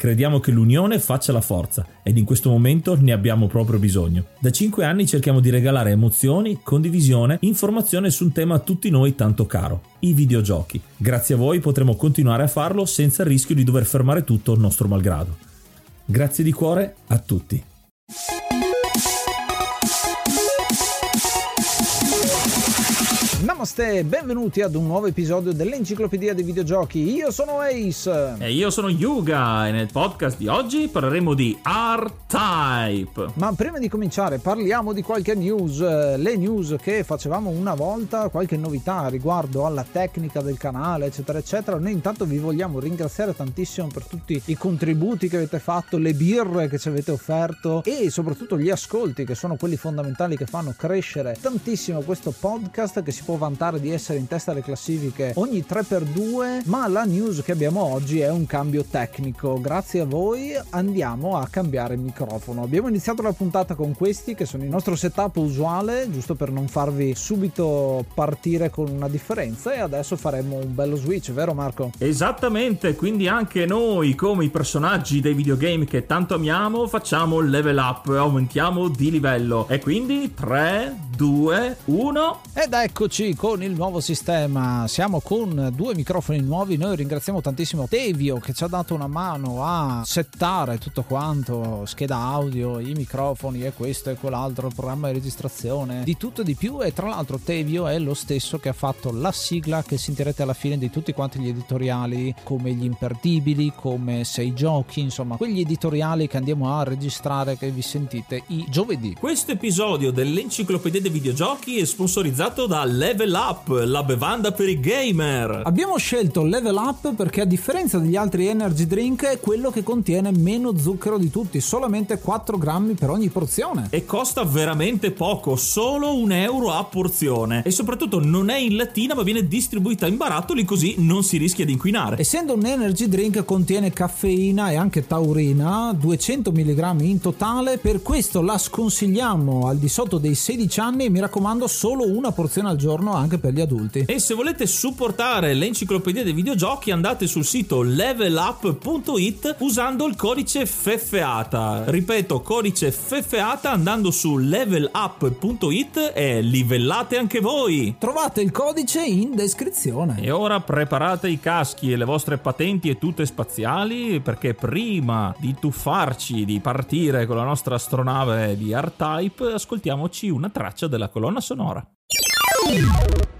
Crediamo che l'unione faccia la forza ed in questo momento ne abbiamo proprio bisogno. Da 5 anni cerchiamo di regalare emozioni, condivisione, informazione su un tema a tutti noi tanto caro, i videogiochi. Grazie a voi potremo continuare a farlo senza il rischio di dover fermare tutto il nostro malgrado. Grazie di cuore a tutti. Namaste, benvenuti ad un nuovo episodio dell'Enciclopedia dei Videogiochi. Io sono Ace. E io sono Yuga e nel podcast di oggi parleremo di R-Type. Ma prima di cominciare parliamo di qualche news, le news che facevamo una volta, qualche novità riguardo alla tecnica del canale, eccetera, eccetera. Noi intanto vi vogliamo ringraziare tantissimo per tutti i contributi che avete fatto, le birre che ci avete offerto e soprattutto gli ascolti che sono quelli fondamentali che fanno crescere tantissimo questo podcast che si può vantare di essere in testa alle classifiche ogni 3x2, ma la news che abbiamo oggi è un cambio tecnico. Grazie a voi andiamo a cambiare microfono. Abbiamo iniziato la puntata con questi che sono il nostro setup usuale, giusto per non farvi subito partire con una differenza e adesso faremo un bello switch, vero Marco? Esattamente, quindi anche noi come i personaggi dei videogame che tanto amiamo facciamo level up, aumentiamo di livello e quindi 3, 2, 1 ed eccoci con il nuovo sistema. Siamo con due microfoni nuovi. Noi ringraziamo tantissimo Tevio che ci ha dato una mano a settare tutto quanto, scheda audio, i microfoni e questo e quell'altro, il programma di registrazione, di tutto e di più. E tra l'altro Tevio è lo stesso che ha fatto la sigla che sentirete alla fine di tutti quanti gli editoriali, come gli imperdibili, come sei giochi, insomma, quegli editoriali che andiamo a registrare che vi sentite i giovedì. Questo episodio dell'Enciclopedia dei Videogiochi è sponsorizzato da Level Level Up, la bevanda per i gamer. Abbiamo scelto Level Up perché a differenza degli altri energy drink è quello che contiene meno zucchero di tutti, solamente 4 grammi per ogni porzione. E costa veramente poco, solo un euro a porzione. E soprattutto non è in lattina ma viene distribuita in barattoli così non si rischia di inquinare. Essendo un energy drink contiene caffeina e anche taurina, 200 mg in totale, per questo la sconsigliamo al di sotto dei 16 anni e mi raccomando solo una porzione al giorno anche per gli adulti. E se volete supportare l'enciclopedia dei videogiochi andate sul sito levelup.it usando il codice FEFEATA. Ripeto, codice FEFEATA andando su levelup.it e livellate anche voi. Trovate il codice in descrizione. E ora preparate i caschi e le vostre patenti e tutte spaziali perché prima di tuffarci, di partire con la nostra astronave di R-Type, ascoltiamoci una traccia della colonna sonora. Thank you.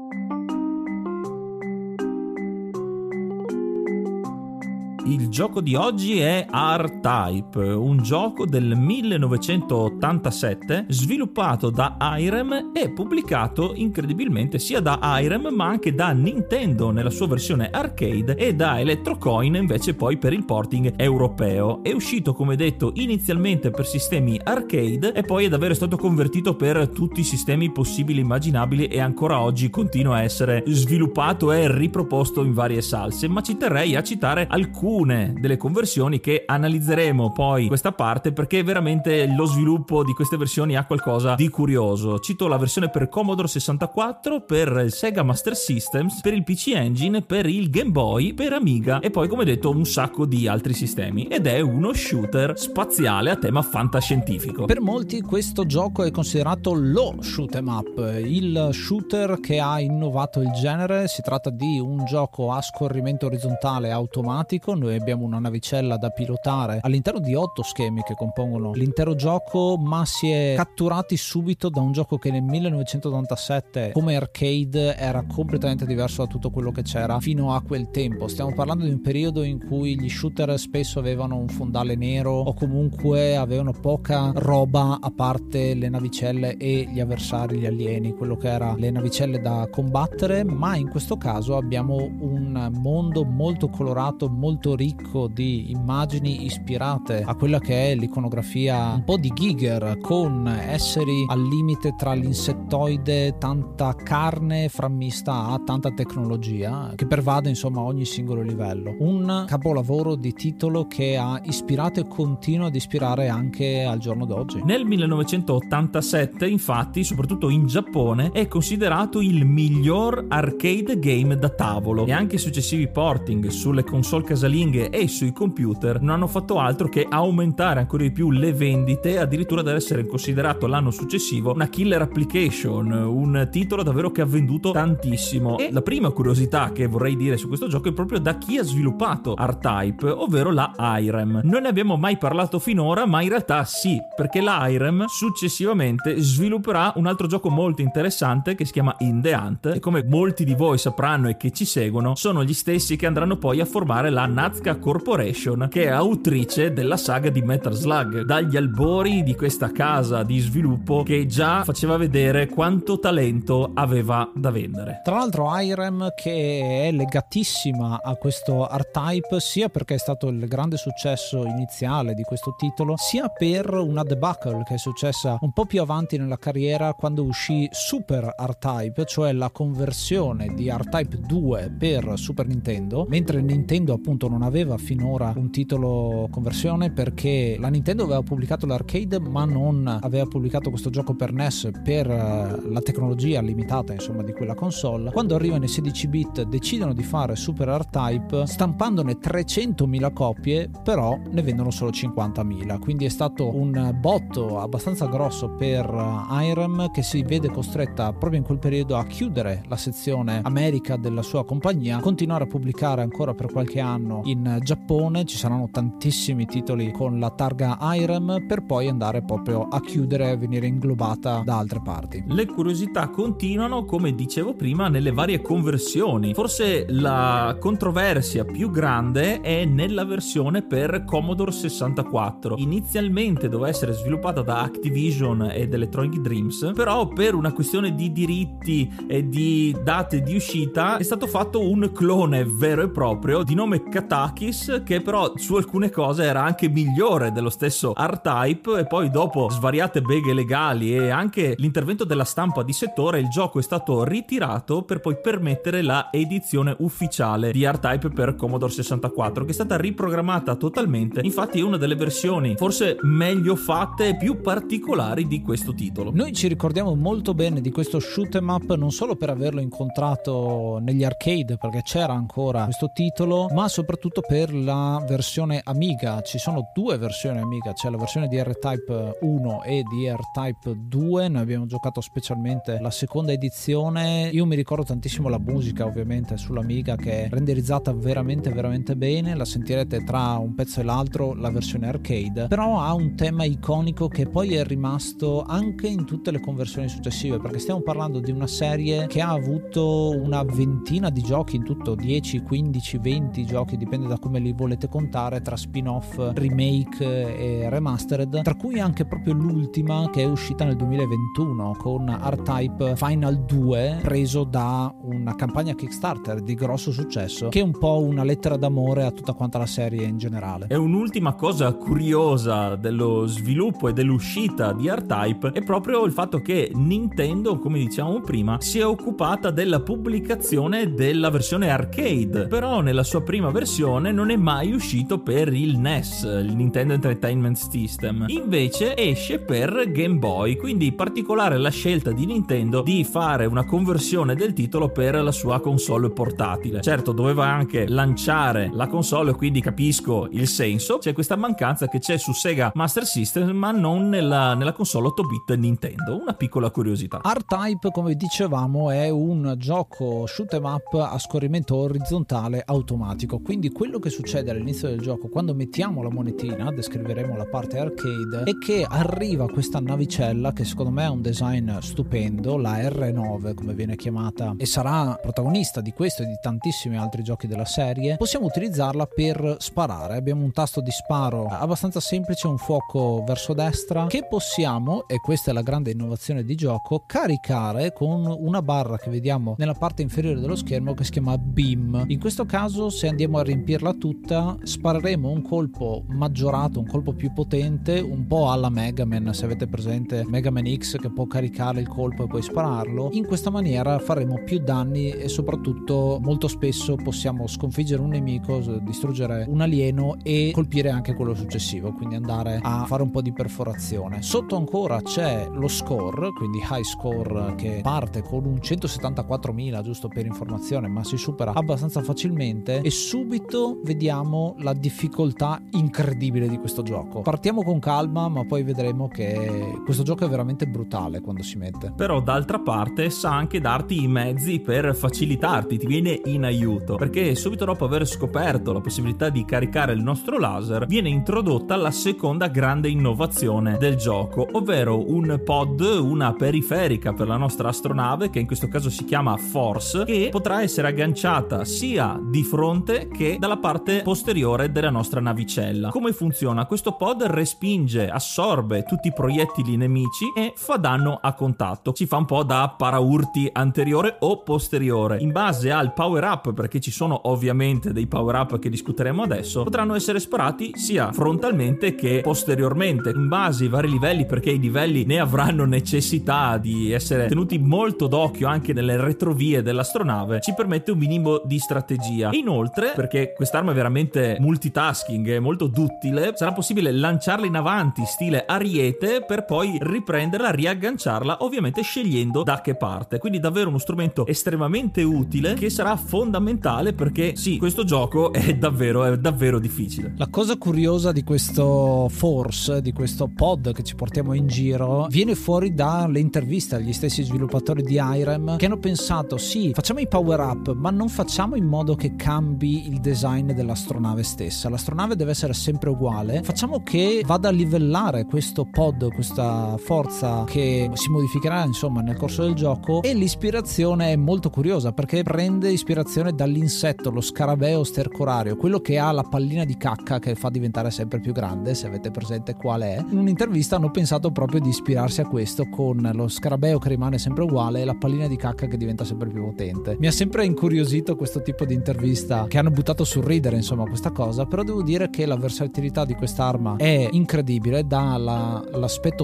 Il gioco di oggi è R-Type, un gioco del 1987 sviluppato da Irem e pubblicato incredibilmente sia da Irem ma anche da Nintendo nella sua versione arcade e da Electrocoin invece poi per il porting europeo. È uscito come detto inizialmente per sistemi arcade e poi è davvero stato convertito per tutti i sistemi possibili e immaginabili e ancora oggi continua a essere sviluppato e riproposto in varie salse, ma ci terrei a citare alcune delle conversioni che analizzeremo poi questa parte perché veramente lo sviluppo di queste versioni ha qualcosa di curioso. Cito la versione per Commodore 64, per il Sega Master Systems, per il PC Engine, per il Game Boy, per Amiga e poi come detto un sacco di altri sistemi ed è uno shooter spaziale a tema fantascientifico. Per molti questo gioco è considerato lo shoot 'em up, il shooter che ha innovato il genere, si tratta di un gioco a scorrimento orizzontale automatico, noi abbiamo una navicella da pilotare all'interno di otto schemi che compongono l'intero gioco, ma si è catturati subito da un gioco che nel 1987 come arcade era completamente diverso da tutto quello che c'era fino a quel tempo. Stiamo parlando di un periodo in cui gli shooter spesso avevano un fondale nero o comunque avevano poca roba a parte le navicelle e gli avversari, gli alieni, quello che era le navicelle da combattere, ma in questo caso abbiamo un mondo molto colorato, molto ricco di immagini ispirate a quella che è l'iconografia un po' di Giger, con esseri al limite tra l'insettoide, tanta carne frammista a tanta tecnologia che pervade insomma ogni singolo livello. Un capolavoro di titolo che ha ispirato e continua ad ispirare anche al giorno d'oggi. Nel 1987, infatti, soprattutto in Giappone, è considerato il miglior arcade game da tavolo e anche i successivi porting sulle console casalinghe e sui computer non hanno fatto altro che aumentare ancora di più le vendite, addirittura ad essere considerato l'anno successivo una killer application, un titolo davvero che ha venduto tantissimo. E la prima curiosità che vorrei dire su questo gioco è proprio da chi ha sviluppato R-Type, ovvero la IREM. Non ne abbiamo mai parlato finora, ma in realtà sì, perché la IREM successivamente svilupperà un altro gioco molto interessante che si chiama In The Hunt e come molti di voi sapranno e che ci seguono, sono gli stessi che andranno poi a formare la Nazca Corporation, che è autrice della saga di Metal Slug, dagli albori di questa casa di sviluppo che già faceva vedere quanto talento aveva da vendere. Tra l'altro IREM che è legatissima a questo R-Type sia perché è stato il grande successo iniziale di questo titolo, sia per una debacle che è successa un po' più avanti nella carriera quando uscì Super R-Type, cioè la conversione di R-Type 2 per Super Nintendo, mentre Nintendo appunto non aveva finora un titolo conversione perché la Nintendo aveva pubblicato l'arcade ma non aveva pubblicato questo gioco per NES per eh, la tecnologia limitata insomma di quella console. Quando arrivano i 16 bit decidono di fare Super R-Type stampandone 300.000 copie però ne vendono solo 50.000 quindi è stato un botto abbastanza grosso per eh, Irem che si vede costretta proprio in quel periodo a chiudere la sezione America della sua compagnia, continuare a pubblicare ancora per qualche anno in Giappone, ci saranno tantissimi titoli con la targa IREM per poi andare proprio a chiudere e venire inglobata da altre parti. Le curiosità continuano, come dicevo prima, nelle varie conversioni. Forse la controversia più grande è nella versione per Commodore 64. Inizialmente doveva essere sviluppata da Activision ed Electronic Dreams, però per una questione di diritti e di date di uscita è stato fatto un clone vero e proprio di nome Katakis che però su alcune cose era anche migliore dello stesso R-Type e poi dopo svariate beghe legali e anche l'intervento della stampa di settore il gioco è stato ritirato per poi permettere la edizione ufficiale di R-Type per Commodore 64 che è stata riprogrammata totalmente. Infatti è una delle versioni forse meglio fatte e più particolari di questo titolo. Noi ci ricordiamo molto bene di questo shoot 'em up non solo per averlo incontrato negli arcade perché c'era ancora questo titolo ma soprattutto per la versione Amiga. Ci sono due versioni Amiga c'è la versione di R-Type 1 e di R-Type 2 noi abbiamo giocato specialmente la seconda edizione. Io mi ricordo tantissimo la musica ovviamente sull'Amiga che è renderizzata veramente veramente bene. La sentirete tra un pezzo e l'altro la versione arcade. Però ha un tema iconico che poi è rimasto anche in tutte le conversioni successive perché stiamo parlando di una serie che ha avuto una ventina di giochi in tutto 10 15 20 giochi dipende dipende da come li volete contare, tra spin-off, remake e remastered, tra cui anche proprio l'ultima che è uscita nel 2021 con R-Type Final 2, preso da una campagna Kickstarter di grosso successo, che è un po' una lettera d'amore a tutta quanta la serie in generale. E un'ultima cosa curiosa dello sviluppo e dell'uscita di R-Type è proprio il fatto che Nintendo, come dicevamo prima, si è occupata della pubblicazione della versione arcade, però nella sua prima versione non è mai uscito per il NES, il Nintendo Entertainment System. Invece esce per Game Boy, quindi particolare la scelta di Nintendo di fare una conversione del titolo per la sua console portatile. Certo, doveva anche lanciare la console, quindi capisco il senso. C'è questa mancanza che c'è su Sega Master System, ma non nella, nella console 8-bit Nintendo. Una piccola curiosità. R-Type, come dicevamo, è un gioco shoot 'em up a scorrimento orizzontale automatico. Quindi quello che succede all'inizio del gioco quando mettiamo la monetina, descriveremo la parte arcade, è che arriva questa navicella che secondo me ha un design stupendo, la R9 come viene chiamata, e sarà protagonista di questo e di tantissimi altri giochi della serie. Possiamo utilizzarla per sparare. Abbiamo un tasto di sparo abbastanza semplice, un fuoco verso destra che possiamo, e questa è la grande innovazione di gioco, caricare con una barra che vediamo nella parte inferiore dello schermo che si chiama beam. In questo caso se andiamo a riempirla tutta spareremo un colpo maggiorato, un colpo più potente, un po' alla Mega Man, se avete presente Mega Man X che può caricare il colpo e poi spararlo. In questa maniera faremo più danni e soprattutto molto spesso possiamo sconfiggere un nemico, distruggere un alieno e colpire anche quello successivo, quindi andare a fare un po' di perforazione. Sotto ancora c'è lo score, quindi high score che parte con un 174.000 giusto per informazione, ma si supera abbastanza facilmente e subito vediamo la difficoltà incredibile di questo gioco. Partiamo con calma, ma poi vedremo che questo gioco è veramente brutale quando si mette. Però d'altra parte sa anche darti i mezzi per facilitarti, ti viene in aiuto, perché subito dopo aver scoperto la possibilità di caricare il nostro laser, viene introdotta la seconda grande innovazione del gioco, ovvero un pod, una periferica per la nostra astronave che in questo caso si chiama Force, che potrà essere agganciata sia di fronte che dalla parte posteriore della nostra navicella. Come funziona? Questo pod respinge, assorbe tutti i proiettili nemici e fa danno a contatto. Si fa un po' da paraurti anteriore o posteriore. In base al power up, perché ci sono ovviamente dei power up che discuteremo adesso, potranno essere sparati sia frontalmente che posteriormente, in base ai vari livelli, perché i livelli ne avranno necessità di essere tenuti molto d'occhio anche nelle retrovie dell'astronave, ci permette un minimo di strategia. Inoltre, perché quest'arma è veramente multitasking, è molto duttile, sarà possibile lanciarla in avanti, stile ariete, per poi riprenderla, riagganciarla, ovviamente scegliendo da che parte. Quindi davvero uno strumento estremamente utile che sarà fondamentale perché sì, questo gioco è davvero, è davvero difficile. La cosa curiosa di questo Force, di questo pod che ci portiamo in giro, viene fuori dalle interviste agli stessi sviluppatori di Irem che hanno pensato sì, facciamo i power up, ma non facciamo in modo che cambi il design dell'astronave stessa. L'astronave deve essere sempre uguale. Facciamo che vada a livellare questo pod, questa forza che si modificherà insomma nel corso del gioco e l'ispirazione è molto curiosa perché prende ispirazione dall'insetto, lo scarabeo stercorario, quello che ha la pallina di cacca che fa diventare sempre più grande, se avete presente qual è. In un'intervista hanno pensato proprio di ispirarsi a questo con lo scarabeo che rimane sempre uguale e la pallina di cacca che diventa sempre più potente. Mi ha sempre incuriosito questo tipo di intervista che hanno buttato sul ridere insomma questa cosa, però devo dire che la versatilità di quest'arma è incredibile, dà la,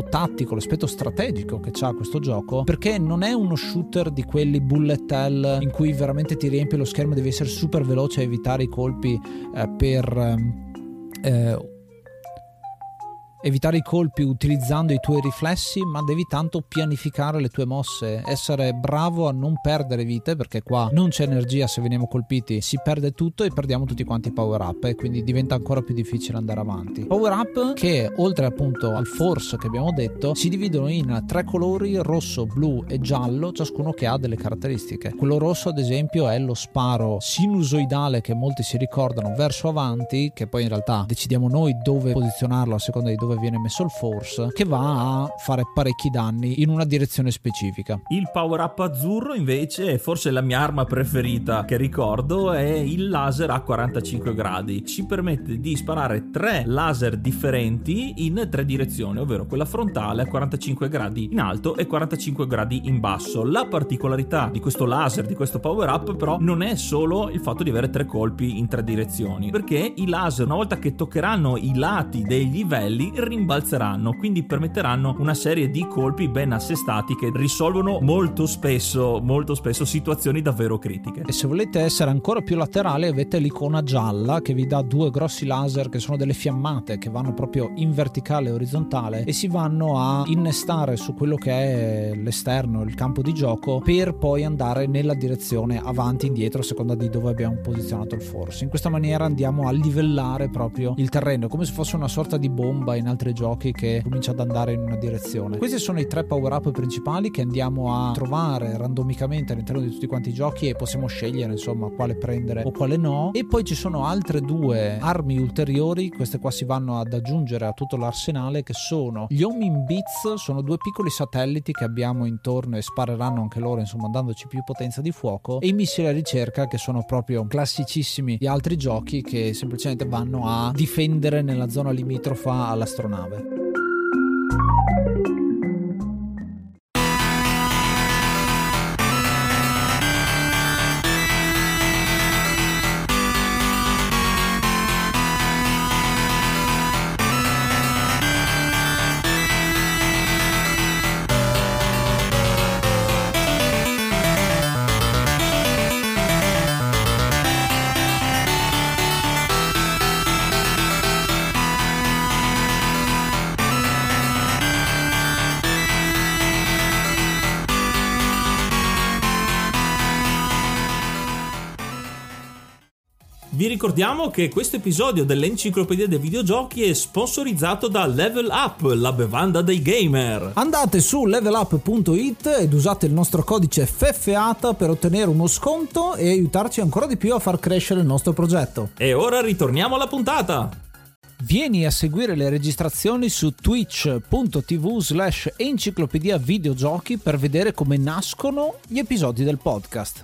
tattico, l'aspetto strategico che ha questo gioco, perché non è uno shooter di quelli bullet hell in cui veramente ti riempie lo schermo, devi essere super veloce a evitare i colpi eh, per... Eh, evitare i colpi utilizzando i tuoi riflessi, ma devi tanto pianificare le tue mosse, essere bravo a non perdere vite, perché qua non c'è energia se veniamo colpiti, si perde tutto e perdiamo tutti quanti i power up e quindi diventa ancora più difficile andare avanti. Power up che oltre appunto al force che abbiamo detto, si dividono in tre colori, rosso, blu e giallo, ciascuno che ha delle caratteristiche. Quello rosso ad esempio è lo sparo sinusoidale che molti si ricordano verso avanti, che poi in realtà decidiamo noi dove posizionarlo a seconda di dove viene messo il force che va a fare parecchi danni in una direzione specifica. Il power up azzurro invece, forse la mia arma preferita che ricordo, è il laser a 45 gradi. Ci permette di sparare tre laser differenti in tre direzioni, ovvero quella frontale a 45 gradi in alto e 45 gradi in basso. La particolarità di questo laser, di questo power up, però, non è solo il fatto di avere tre colpi in tre direzioni, perché i laser, una volta che toccheranno i lati dei livelli, rimbalzeranno, quindi permetteranno una serie di colpi ben assestati che risolvono molto spesso, molto spesso situazioni davvero critiche. E se volete essere ancora più laterali, avete l'icona gialla che vi dà due grossi laser che sono delle fiammate che vanno proprio in verticale e orizzontale e si vanno a innestare su quello che è l'esterno, il campo di gioco, per poi andare nella direzione avanti e indietro a seconda di dove abbiamo posizionato il force. In questa maniera andiamo a livellare proprio il terreno, come se fosse una sorta di bomba in altri giochi che comincia ad andare in una direzione. Questi sono i tre power up principali che andiamo a trovare randomicamente all'interno di tutti quanti i giochi e possiamo scegliere insomma quale prendere o quale no. E poi ci sono altre due armi ulteriori, queste qua si vanno ad aggiungere a tutto l'arsenale che sono gli homing bits, sono due piccoli satelliti che abbiamo intorno e spareranno anche loro insomma dandoci più potenza di fuoco e i missili a ricerca che sono proprio classicissimi di altri giochi che semplicemente vanno a difendere nella zona limitrofa all'astronave. Vi ricordiamo che questo episodio dell'Enciclopedia dei Videogiochi è sponsorizzato da Level Up, la bevanda dei gamer. Andate su levelup.it ed usate il nostro codice FFATA per ottenere uno sconto e aiutarci ancora di più a far crescere il nostro progetto. E ora ritorniamo alla puntata. Vieni a seguire le registrazioni su twitch.tv slash enciclopedia videogiochi per vedere come nascono gli episodi del podcast.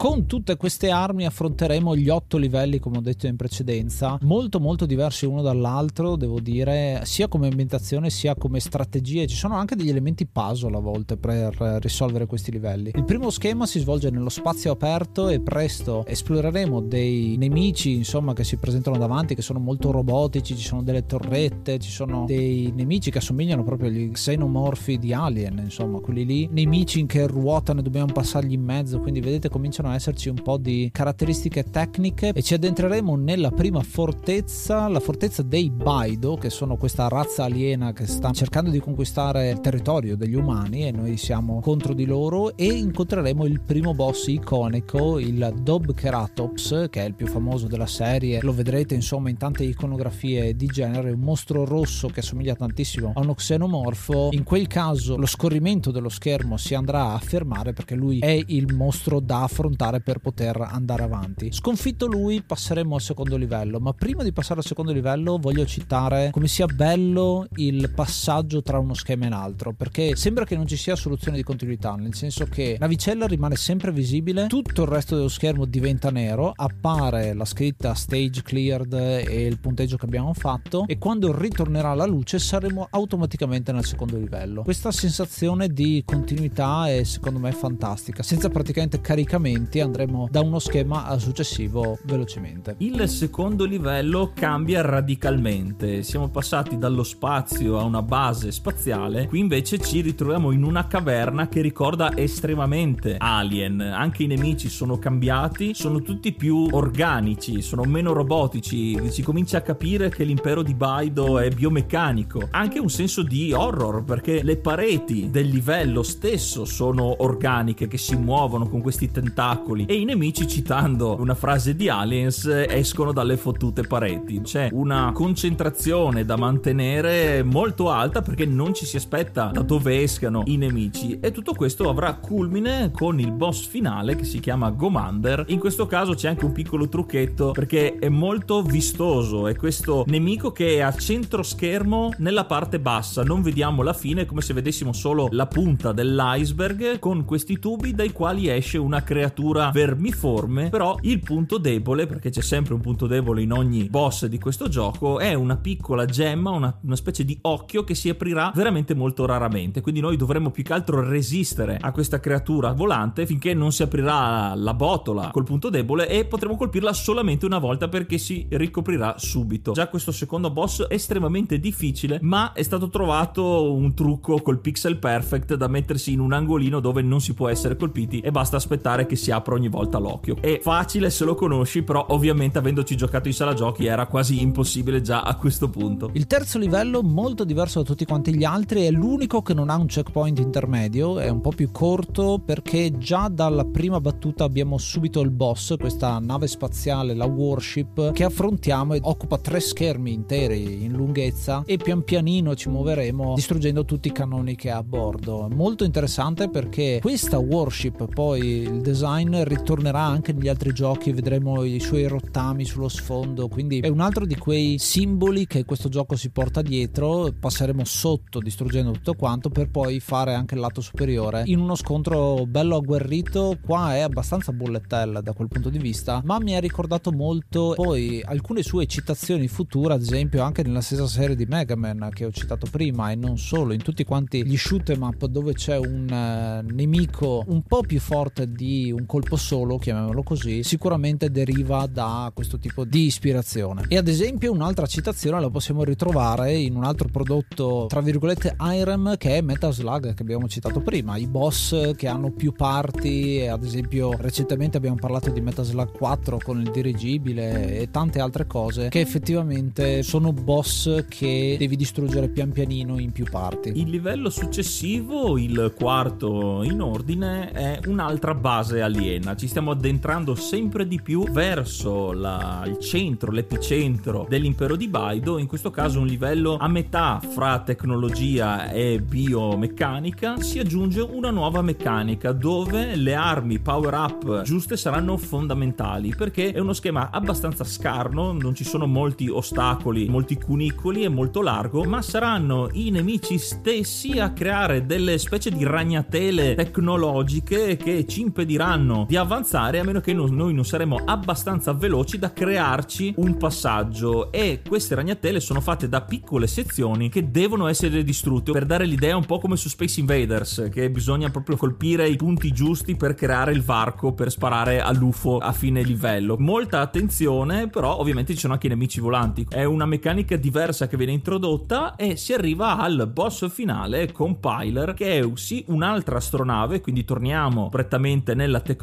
Con tutte queste armi affronteremo gli otto livelli, come ho detto in precedenza, molto molto diversi uno dall'altro, devo dire, sia come ambientazione sia come strategie. Ci sono anche degli elementi puzzle a volte per risolvere questi livelli. Il primo schema si svolge nello spazio aperto e presto esploreremo dei nemici, insomma, che si presentano davanti, che sono molto robotici, ci sono delle torrette, ci sono dei nemici che assomigliano proprio agli xenomorfi di Alien, insomma, quelli lì, nemici che ruotano e dobbiamo passargli in mezzo, quindi vedete cominciano esserci un po' di caratteristiche tecniche e ci addentreremo nella prima fortezza, la fortezza dei Baido, che sono questa razza aliena che sta cercando di conquistare il territorio degli umani e noi siamo contro di loro e incontreremo il primo boss iconico, il Dob Keratops, che è il più famoso della serie. Lo vedrete insomma in tante iconografie di genere, un mostro rosso che assomiglia tantissimo a uno xenomorfo. In quel caso lo scorrimento dello schermo si andrà a fermare perché lui è il mostro da affrontare affrontare per poter andare avanti. Sconfitto lui passeremo al secondo livello, ma prima di passare al secondo livello voglio citare come sia bello il passaggio tra uno schema e l'altro, perché sembra che non ci sia soluzione di continuità, nel senso che la vicella rimane sempre visibile, tutto il resto dello schermo diventa nero, appare la scritta stage cleared e il punteggio che abbiamo fatto e quando ritornerà la luce saremo automaticamente nel secondo livello. Questa sensazione di continuità è secondo me fantastica, senza praticamente caricamenti avanti andremo da uno schema al successivo velocemente. Il secondo livello cambia radicalmente. Siamo passati dallo spazio a una base spaziale, qui invece ci ritroviamo in una caverna che ricorda estremamente Alien. Anche i nemici sono cambiati, sono tutti più organici, sono meno robotici. Si comincia a capire che l'impero di Baido è biomeccanico. Anche un senso di horror perché le pareti del livello stesso sono organiche che si muovono con questi tentacoli ostacoli e i nemici citando una frase di Aliens escono dalle fottute pareti. C'è una concentrazione da mantenere molto alta perché non ci si aspetta da dove escano i nemici. E tutto questo avrà culmine con il boss finale che si chiama Gomander. In questo caso c'è anche un piccolo trucchetto perché è molto vistoso, è questo nemico che è a centro schermo nella parte bassa, non vediamo la fine, come se vedessimo solo la punta dell'iceberg con questi tubi dai quali esce una creatura vermiforme, però il punto debole, perché c'è sempre un punto debole in ogni boss di questo gioco, è una piccola gemma, una, una specie di occhio che si aprirà veramente molto raramente, quindi noi dovremmo più che altro resistere a questa creatura volante finché non si aprirà la botola col punto debole e potremo colpirla solamente una volta perché si ricoprirà subito. Già questo secondo boss è estremamente difficile, ma è stato trovato un trucco col pixel perfect da mettersi in un angolino dove non si può essere colpiti e basta aspettare che si apra ogni volta l'occhio. È facile se lo conosci, però ovviamente avendoci giocato in sala giochi era quasi impossibile già a questo punto. Il terzo livello, molto diverso da tutti quanti gli altri, è l'unico che non ha un checkpoint intermedio, è un po' più corto perché già dalla prima battuta abbiamo subito il boss, questa nave spaziale, la Warship, che affrontiamo e occupa tre schermi interi in lunghezza e pian pianino ci muoveremo distruggendo tutti i cannoni che ha a bordo. Molto interessante perché questa Warship poi il design ritornerà anche negli altri giochi, vedremo i suoi rottami sullo sfondo, quindi è un altro di quei simboli che questo gioco si porta dietro, passeremo sotto distruggendo tutto quanto per poi fare anche il lato superiore. In uno scontro bello agguerrito, qua è abbastanza bullettella da quel punto di vista, ma mi ha ricordato molto poi alcune sue citazioni future, ad esempio anche nella stessa serie di Mega Man che ho citato prima e non solo, in tutti quanti gli shoot em up dove c'è un uh, nemico un po' più forte di un colpo solo, chiamiamolo così, sicuramente deriva da questo tipo di ispirazione. E ad esempio un'altra citazione la possiamo ritrovare in un altro prodotto, tra virgolette, Irem che è Metal Slug che abbiamo citato prima, i boss che hanno più parti, ad esempio recentemente abbiamo parlato di Metal Slug 4 con il dirigibile e tante altre cose che effettivamente sono boss che devi distruggere pian pianino in più parti. Il livello successivo, il quarto in ordine, è un'altra base aliena. Ci stiamo addentrando sempre di più verso la, il centro, l'epicentro dell'impero di Baido, in questo caso un livello a metà fra tecnologia e biomeccanica. Si aggiunge una nuova meccanica dove le armi power up giuste saranno fondamentali perché è uno schema abbastanza scarno, non ci sono molti ostacoli, molti cunicoli, è molto largo, ma saranno i nemici stessi a creare delle specie di ragnatele tecnologiche che ci impediranno di avanzare a meno che noi non saremo abbastanza veloci da crearci un passaggio e queste ragnatele sono fatte da piccole sezioni che devono essere distrutte per dare l'idea un po' come su Space Invaders che bisogna proprio colpire i punti giusti per creare il varco per sparare all'UFO a fine livello. Molta attenzione, però ovviamente ci sono anche i nemici volanti. È una meccanica diversa che viene introdotta e si arriva al boss finale Compiler che è sì un'altra astronave, quindi torniamo prettamente nella tecnologia,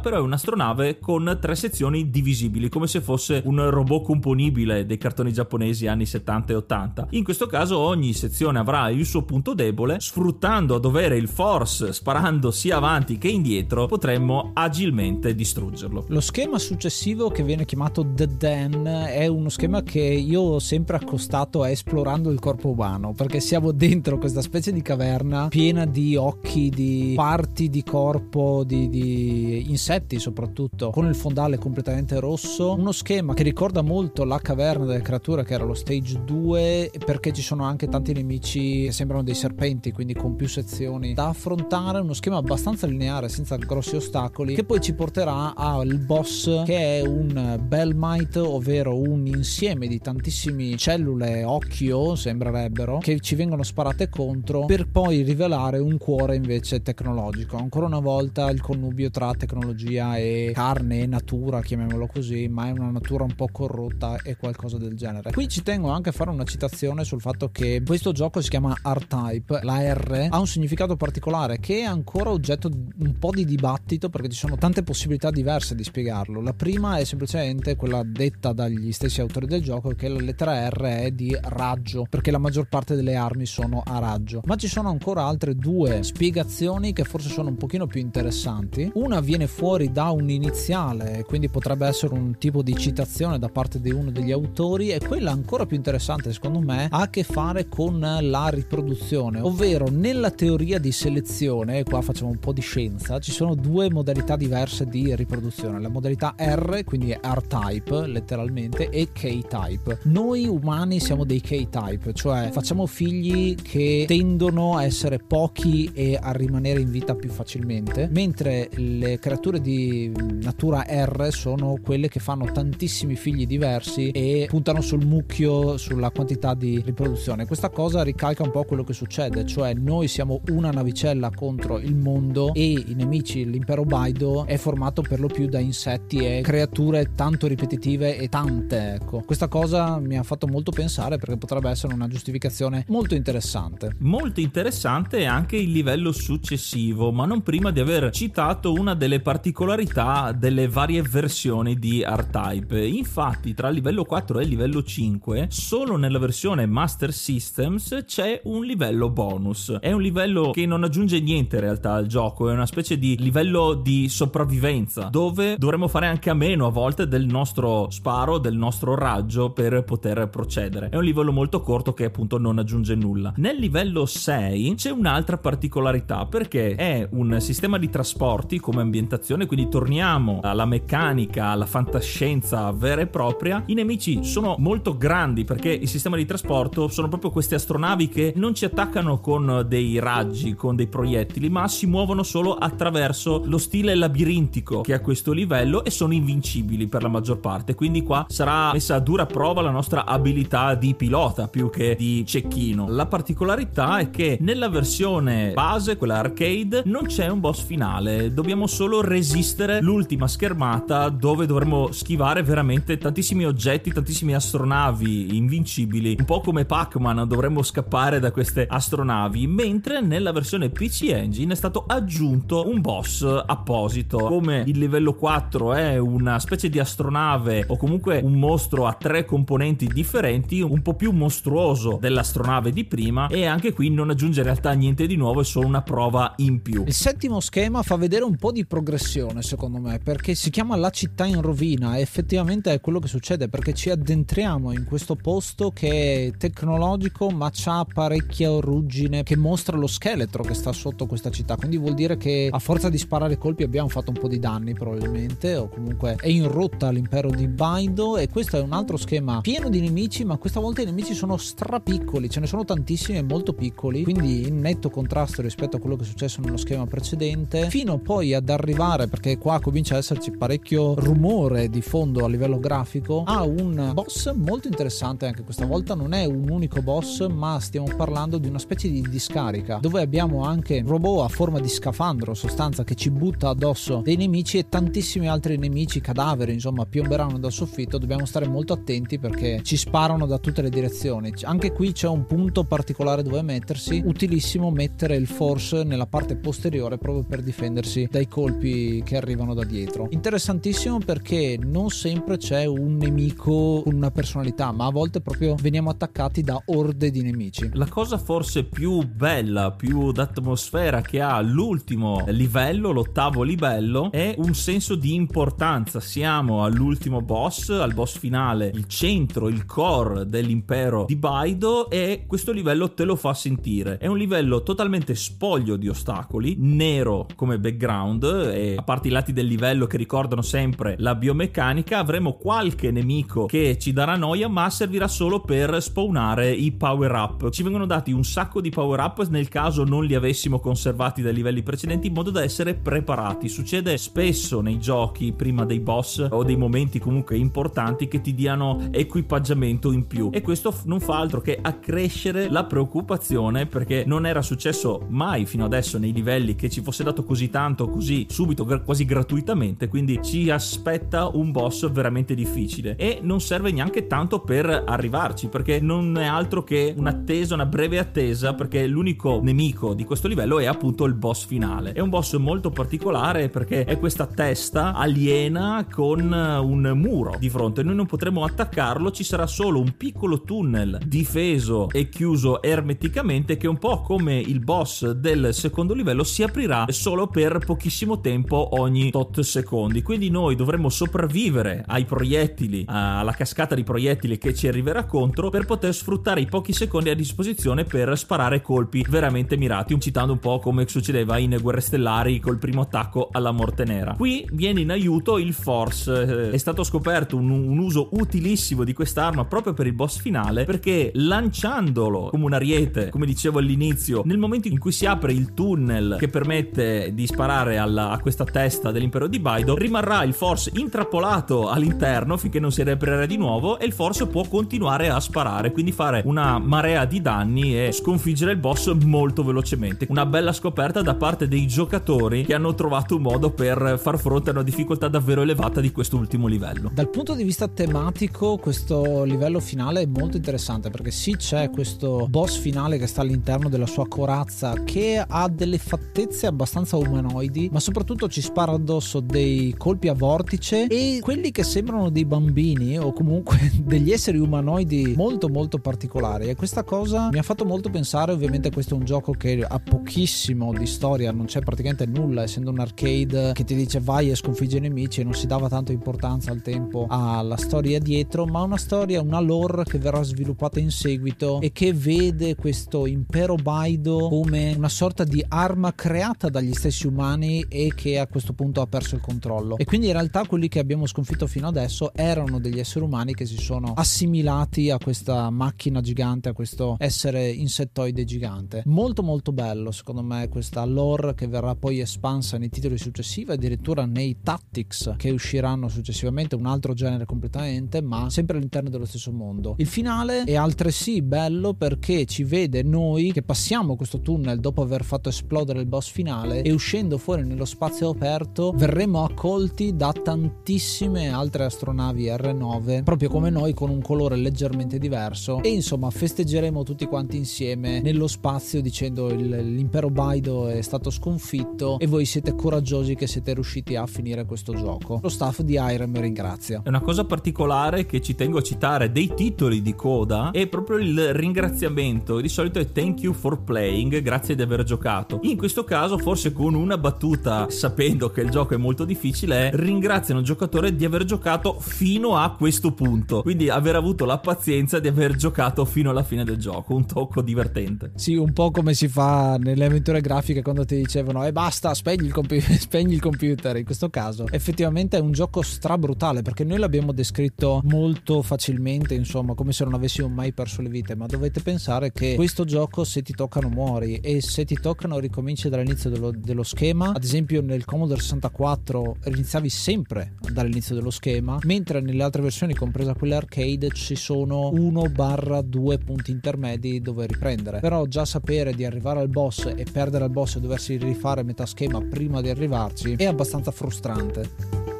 però è un'astronave con tre sezioni divisibili, come se fosse un robot componibile dei cartoni giapponesi anni 70 e 80. In questo caso ogni sezione avrà il suo punto debole, sfruttando a dovere il force, sparando sia avanti che indietro, potremmo agilmente distruggerlo. Lo schema successivo che viene chiamato The Den è uno schema che io ho sempre accostato a esplorando il corpo umano, perché siamo dentro questa specie di caverna piena di occhi, di parti di corpo, di, di insetti soprattutto, con il fondale completamente rosso. Uno schema che ricorda molto la caverna delle creature che era lo stage 2, perché ci sono anche tanti nemici che sembrano dei serpenti, quindi con più sezioni da affrontare. Uno schema abbastanza lineare, senza grossi ostacoli, che poi ci porterà al boss che è un Belmite, ovvero un insieme di tantissime cellule occhio, sembrerebbero, che ci vengono sparate contro per poi rivelare un cuore invece tecnologico. Ancora una volta il connubio tra tecnologia e carne e natura, chiamiamolo così, ma è una natura un po' corrotta e qualcosa del genere. Qui ci tengo anche a fare una citazione sul fatto che questo gioco si chiama R-Type, la R ha un significato particolare che è ancora oggetto di un po' di dibattito perché ci sono tante possibilità diverse di spiegarlo. La prima è semplicemente quella detta dagli stessi autori del gioco che la lettera R è di raggio perché la maggior parte delle armi sono a raggio. Ma ci sono ancora altre due spiegazioni che forse sono un pochino più interessanti. Una una viene fuori da un iniziale, quindi potrebbe essere un tipo di citazione da parte di uno degli autori, e quella ancora più interessante secondo me ha a che fare con la riproduzione, ovvero nella teoria di selezione, qua facciamo un po' di scienza, ci sono due modalità diverse di riproduzione, la modalità R, quindi R-type letteralmente, e K-type. Noi umani siamo dei K-type, cioè facciamo figli che tendono a essere pochi e a rimanere in vita più facilmente, mentre le creature di natura R sono quelle che fanno tantissimi figli diversi e puntano sul mucchio, sulla quantità di riproduzione. Questa cosa ricalca un po' quello che succede, cioè noi siamo una navicella contro il mondo e i nemici, l'impero Baido è formato per lo più da insetti e creature tanto ripetitive e tante, ecco. Questa cosa mi ha fatto molto pensare perché potrebbe essere una giustificazione molto interessante. Molto interessante anche il livello successivo, ma non prima di aver citato una delle particolarità delle varie versioni di R-Type. Infatti, tra il livello 4 e il livello 5, solo nella versione Master Systems c'è un livello bonus. È un livello che non aggiunge niente in realtà al gioco, è una specie di livello di sopravvivenza, dove dovremmo fare anche a meno a volte del nostro sparo, del nostro raggio per poter procedere. È un livello molto corto che appunto non aggiunge nulla. Nel livello 6 c'è un'altra particolarità perché è un sistema di trasporti come ambientazione, quindi torniamo alla meccanica, alla fantascienza vera e propria. I nemici sono molto grandi perché il sistema di trasporto sono proprio queste astronavi che non ci attaccano con dei raggi, con dei proiettili, ma si muovono solo attraverso lo stile labirintico che a questo livello e sono invincibili per la maggior parte. Quindi qua sarà messa a dura prova la nostra abilità di pilota più che di cecchino. La particolarità è che nella versione base, quella arcade, non c'è un boss finale, dobbiamo solo resistere l'ultima schermata dove dovremo schivare veramente tantissimi oggetti, tantissime astronavi invincibili, un po' come Pac-Man dovremmo scappare da queste astronavi, mentre nella versione PC Engine è stato aggiunto un boss apposito, come il livello 4 è una specie di astronave o comunque un mostro a tre componenti differenti, un po' più mostruoso dell'astronave di prima e anche qui non aggiunge in realtà niente di nuovo, è solo una prova in più. Il settimo schema fa vedere un po' di progressione secondo me perché si chiama La città in rovina effettivamente è quello che succede perché ci addentriamo in questo posto che è tecnologico ma c'ha parecchia ruggine che mostra lo scheletro che sta sotto questa città. Quindi vuol dire che a forza di sparare colpi abbiamo fatto un po' di danni probabilmente o comunque è in rotta l'impero di Baido e questo è un altro schema pieno di nemici ma questa volta i nemici sono strapiccoli ce ne sono tantissimi e molto piccoli. Quindi in netto contrasto rispetto a quello che è successo nello schema precedente fino poi ad arrivare perché qua comincia ad esserci parecchio rumore di fondo a livello grafico a un boss molto interessante anche questa volta. Non è un unico boss ma stiamo parlando di una specie di discarica dove abbiamo anche robot a forma di scafandro sostanza che ci butta addosso dei nemici e tantissimi altri nemici cadaveri insomma piomberanno dal soffitto. Dobbiamo stare molto attenti perché ci sparano da tutte le direzioni. Anche qui c'è un punto particolare dove mettersi utilissimo mettere il force nella parte posteriore proprio per difendersi dai colpi che arrivano da dietro. Interessantissimo perché non sempre c'è un nemico con una personalità ma a volte proprio veniamo attaccati da orde di nemici. La cosa forse più bella più d'atmosfera che ha l'ultimo livello l'ottavo livello è un senso di importanza. Siamo all'ultimo boss al boss finale il centro il core dell'impero di Baido e questo livello te lo fa sentire. È un livello totalmente spoglio di ostacoli nero come background e a parte i lati del livello che ricordano sempre la biomeccanica avremo qualche nemico che ci darà noia ma servirà solo per spawnare i power up. Ci vengono dati un sacco di power up nel caso non li avessimo conservati dai livelli precedenti in modo da essere preparati. Succede spesso nei giochi prima dei boss o dei momenti comunque importanti che ti diano equipaggiamento in più. E questo non fa altro che accrescere la preoccupazione perché non era successo mai fino adesso nei livelli che ci fosse dato così tanto così subito quasi gratuitamente quindi ci aspetta un boss veramente difficile. E non serve neanche tanto per arrivarci perché non è altro che un'attesa una breve attesa perché l'unico nemico di questo livello è appunto il boss finale. È un boss molto particolare perché è questa testa aliena con un muro di fronte. Noi non potremo attaccarlo ci sarà solo un piccolo tunnel difeso e chiuso ermeticamente che un po' come il boss del secondo livello si aprirà solo per pochissimo pochissimo tempo ogni tot secondi. Quindi noi dovremmo sopravvivere ai proiettili, alla cascata di proiettili che ci arriverà contro per poter sfruttare i pochi secondi a disposizione per sparare colpi veramente mirati, citando un po' come succedeva in Guerre Stellari col primo attacco alla morte nera. Qui viene in aiuto il Force, è stato scoperto un, un uso utilissimo di quest'arma proprio per il boss finale perché lanciandolo come un ariete, come dicevo all'inizio, nel momento in cui si apre il tunnel che permette di sparare alla, a questa testa dell'impero di Baido, rimarrà il Force intrappolato all'interno finché non si riaprirà di nuovo e il Force può continuare a sparare, quindi fare una marea di danni e sconfiggere il boss molto velocemente. Una bella scoperta da parte dei giocatori che hanno trovato un modo per far fronte a una difficoltà davvero elevata di quest'ultimo livello. Dal punto di vista tematico, questo livello finale è molto interessante perché sì, c'è questo boss finale che sta all'interno della sua corazza che ha delle fattezze abbastanza umanoidi, ma soprattutto ci spara addosso dei colpi a vortice e quelli che sembrano dei bambini o comunque degli esseri umanoidi molto molto particolari. E questa cosa mi ha fatto molto pensare, ovviamente questo è un gioco che ha pochissimo di storia, non c'è praticamente nulla, essendo un arcade che ti dice vai e sconfiggi i nemici e non si dava tanto importanza al tempo alla storia dietro, ma una storia, una lore che verrà sviluppata in seguito e che vede questo impero Baido come una sorta di arma creata dagli stessi umani e che a questo punto ha perso il controllo. E quindi in realtà quelli che abbiamo sconfitto fino adesso erano degli esseri umani che si sono assimilati a questa macchina gigante, a questo essere insettoide gigante. Molto molto bello secondo me questa lore che verrà poi espansa nei titoli successivi, addirittura nei Tactics che usciranno successivamente, un altro genere completamente, ma sempre all'interno dello stesso mondo. Il finale è altresì bello perché ci vede noi che passiamo questo tunnel dopo aver fatto esplodere il boss finale e uscendo fuori nello spazio aperto verremo accolti da tantissime altre astronavi R9 proprio come noi con un colore leggermente diverso e insomma festeggeremo tutti quanti insieme nello spazio dicendo il, l'impero Baido è stato sconfitto e voi siete coraggiosi che siete riusciti a finire questo gioco. Lo staff di Irem ringrazia. È una cosa particolare che ci tengo a citare dei titoli di coda è proprio il ringraziamento. Di solito è thank you for playing, grazie di aver giocato. In questo caso forse con una battuta, sapendo che il gioco è molto difficile, è ringraziano il giocatore di aver giocato fino a questo punto. Quindi aver avuto la pazienza di aver giocato fino alla fine del gioco, un tocco divertente. Sì, un po' come si fa nelle avventure grafiche quando ti dicevano e eh, basta, spegni il, compi- spegni il computer. In questo caso effettivamente è un gioco strabrutale perché noi l'abbiamo descritto molto facilmente, insomma, come se non avessimo mai perso le vite, ma dovete pensare che questo gioco se ti toccano muori e se ti toccano ricominci dall'inizio dello, dello schema. Ad esempio nel Commodore 64 iniziavi sempre dall'inizio dello schema, mentre nelle altre versioni, compresa quelle arcade, ci sono 1-2 punti intermedi dove riprendere. Però già sapere di arrivare al boss e perdere al boss e doversi rifare metà schema prima di arrivarci è abbastanza frustrante.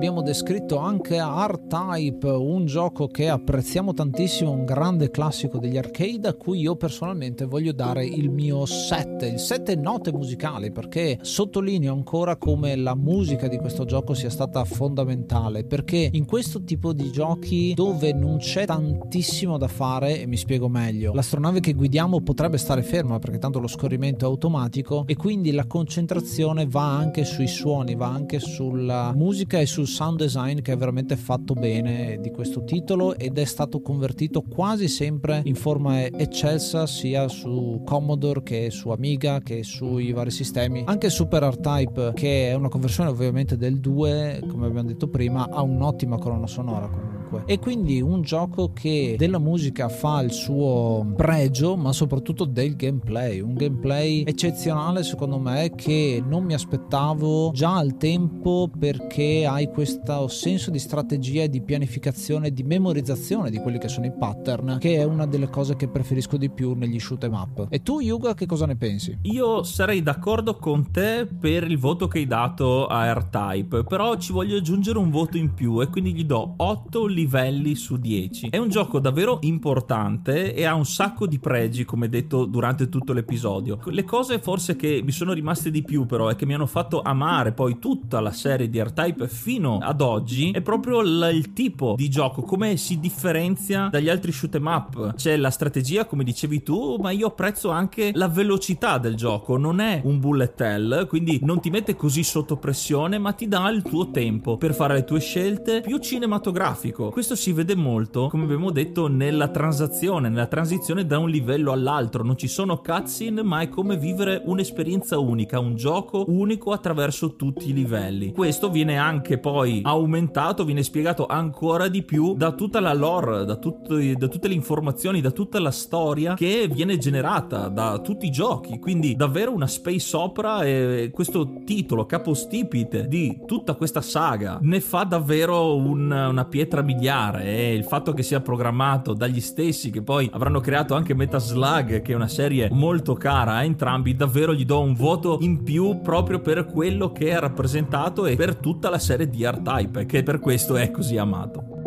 Abbiamo descritto anche R-Type, un gioco che apprezziamo tantissimo, un grande classico degli arcade a cui io personalmente voglio dare il mio 7, il 7 note musicali perché sottolineo ancora come la musica di questo gioco sia stata fondamentale perché in questo tipo di giochi dove non c'è tantissimo da fare e mi spiego meglio, l'astronave che guidiamo potrebbe stare ferma perché tanto lo scorrimento è automatico e quindi la concentrazione va anche sui suoni, va anche sulla musica e sul sound design che è veramente fatto bene di questo titolo ed è stato convertito quasi sempre in forma eccelsa sia su Commodore che su Amiga che sui vari sistemi. Anche Super R-Type che è una conversione ovviamente del 2 come abbiamo detto prima ha un'ottima colonna sonora comunque comunque. E quindi un gioco che della musica fa il suo pregio, ma soprattutto del gameplay. Un gameplay eccezionale secondo me che non mi aspettavo già al tempo perché hai questo senso di strategia di pianificazione, di memorizzazione di quelli che sono i pattern, che è una delle cose che preferisco di più negli shoot em up. E tu, Yuga, che cosa ne pensi? Io sarei d'accordo con te per il voto che hai dato a R-Type, però ci voglio aggiungere un voto in più e quindi gli do 8 livelli su 10. È un gioco davvero importante e ha un sacco di pregi, come detto durante tutto l'episodio. Le cose forse che mi sono rimaste di più però e che mi hanno fatto amare poi tutta la serie di R-Type fino ad oggi è proprio l- il tipo di gioco, come si differenzia dagli altri shoot em up. C'è la strategia, come dicevi tu, ma io apprezzo anche la velocità del gioco. Non è un bullet hell, quindi non ti mette così sotto pressione, ma ti dà il tuo tempo per fare le tue scelte più cinematografico. Questo si vede molto, come abbiamo detto, nella transazione, nella transizione da un livello all'altro. Non ci sono cutscene, ma è come vivere un'esperienza unica, un gioco unico attraverso tutti i livelli. Questo viene anche poi aumentato, viene spiegato ancora di più da tutta la lore, da, tutti, da tutte le informazioni, da tutta la storia che viene generata da tutti i giochi. Quindi davvero una space opera e questo titolo capostipite di tutta questa saga ne fa davvero un, una pietra miliare e il fatto che sia programmato dagli stessi che poi avranno creato anche Metaslug che è una serie molto cara a entrambi davvero gli do un voto in più proprio per quello che ha rappresentato e per tutta la serie di R-Type che per questo è così amato.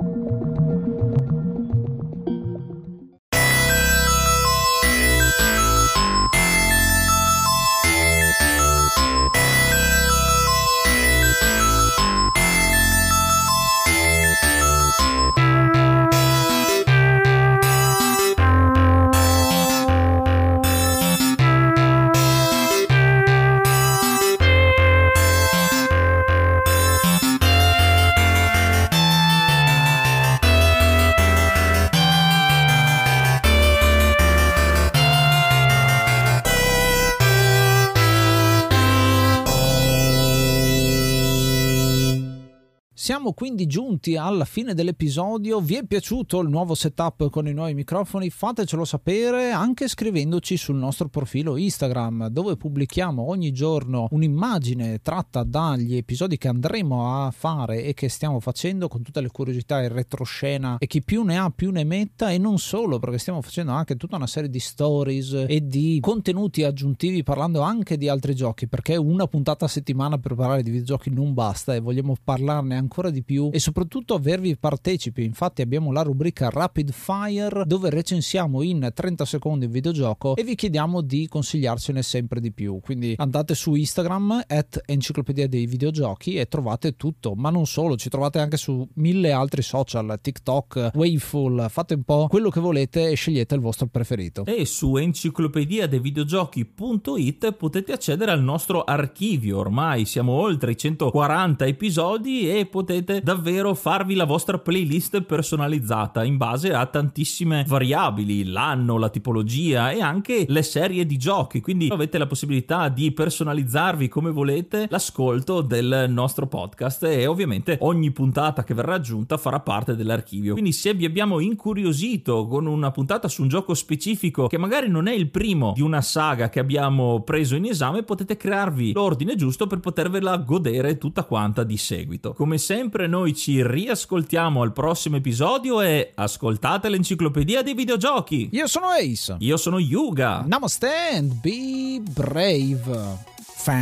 Всем Siamo quindi giunti alla fine dell'episodio. Vi è piaciuto il nuovo setup con i nuovi microfoni? Fatecelo sapere anche scrivendoci sul nostro profilo Instagram, dove pubblichiamo ogni giorno un'immagine tratta dagli episodi che andremo a fare e che stiamo facendo con tutte le curiosità e retroscena e chi più ne ha più ne metta e non solo, perché stiamo facendo anche tutta una serie di stories e di contenuti aggiuntivi parlando anche di altri giochi, perché una puntata a settimana per parlare di videogiochi non basta e vogliamo parlarne ancora di più e soprattutto avervi partecipi. Infatti abbiamo la rubrica Rapid Fire dove recensiamo in 30 secondi il videogioco e vi chiediamo di consigliarcene sempre di più. Quindi andate su Instagram at enciclopedia dei videogiochi e trovate tutto, ma non solo, ci trovate anche su mille altri social, TikTok, Wayful, fate un po' quello che volete e scegliete il vostro preferito. E su enciclopedia dei videogiochi.it potete accedere al nostro archivio, ormai siamo oltre i 140 episodi e potete potete davvero farvi la vostra playlist personalizzata in base a tantissime variabili, l'anno, la tipologia e anche le serie di giochi. Quindi avete la possibilità di personalizzarvi come volete l'ascolto del nostro podcast e ovviamente ogni puntata che verrà aggiunta farà parte dell'archivio. Quindi se vi abbiamo incuriosito con una puntata su un gioco specifico che magari non è il primo di una saga che abbiamo preso in esame, potete crearvi l'ordine giusto per potervela godere tutta quanta di seguito. Come sempre noi ci riascoltiamo al prossimo episodio e ascoltate l'enciclopedia dei videogiochi. Io sono Ace. Io sono Yuga. Namaste and be brave. Fue,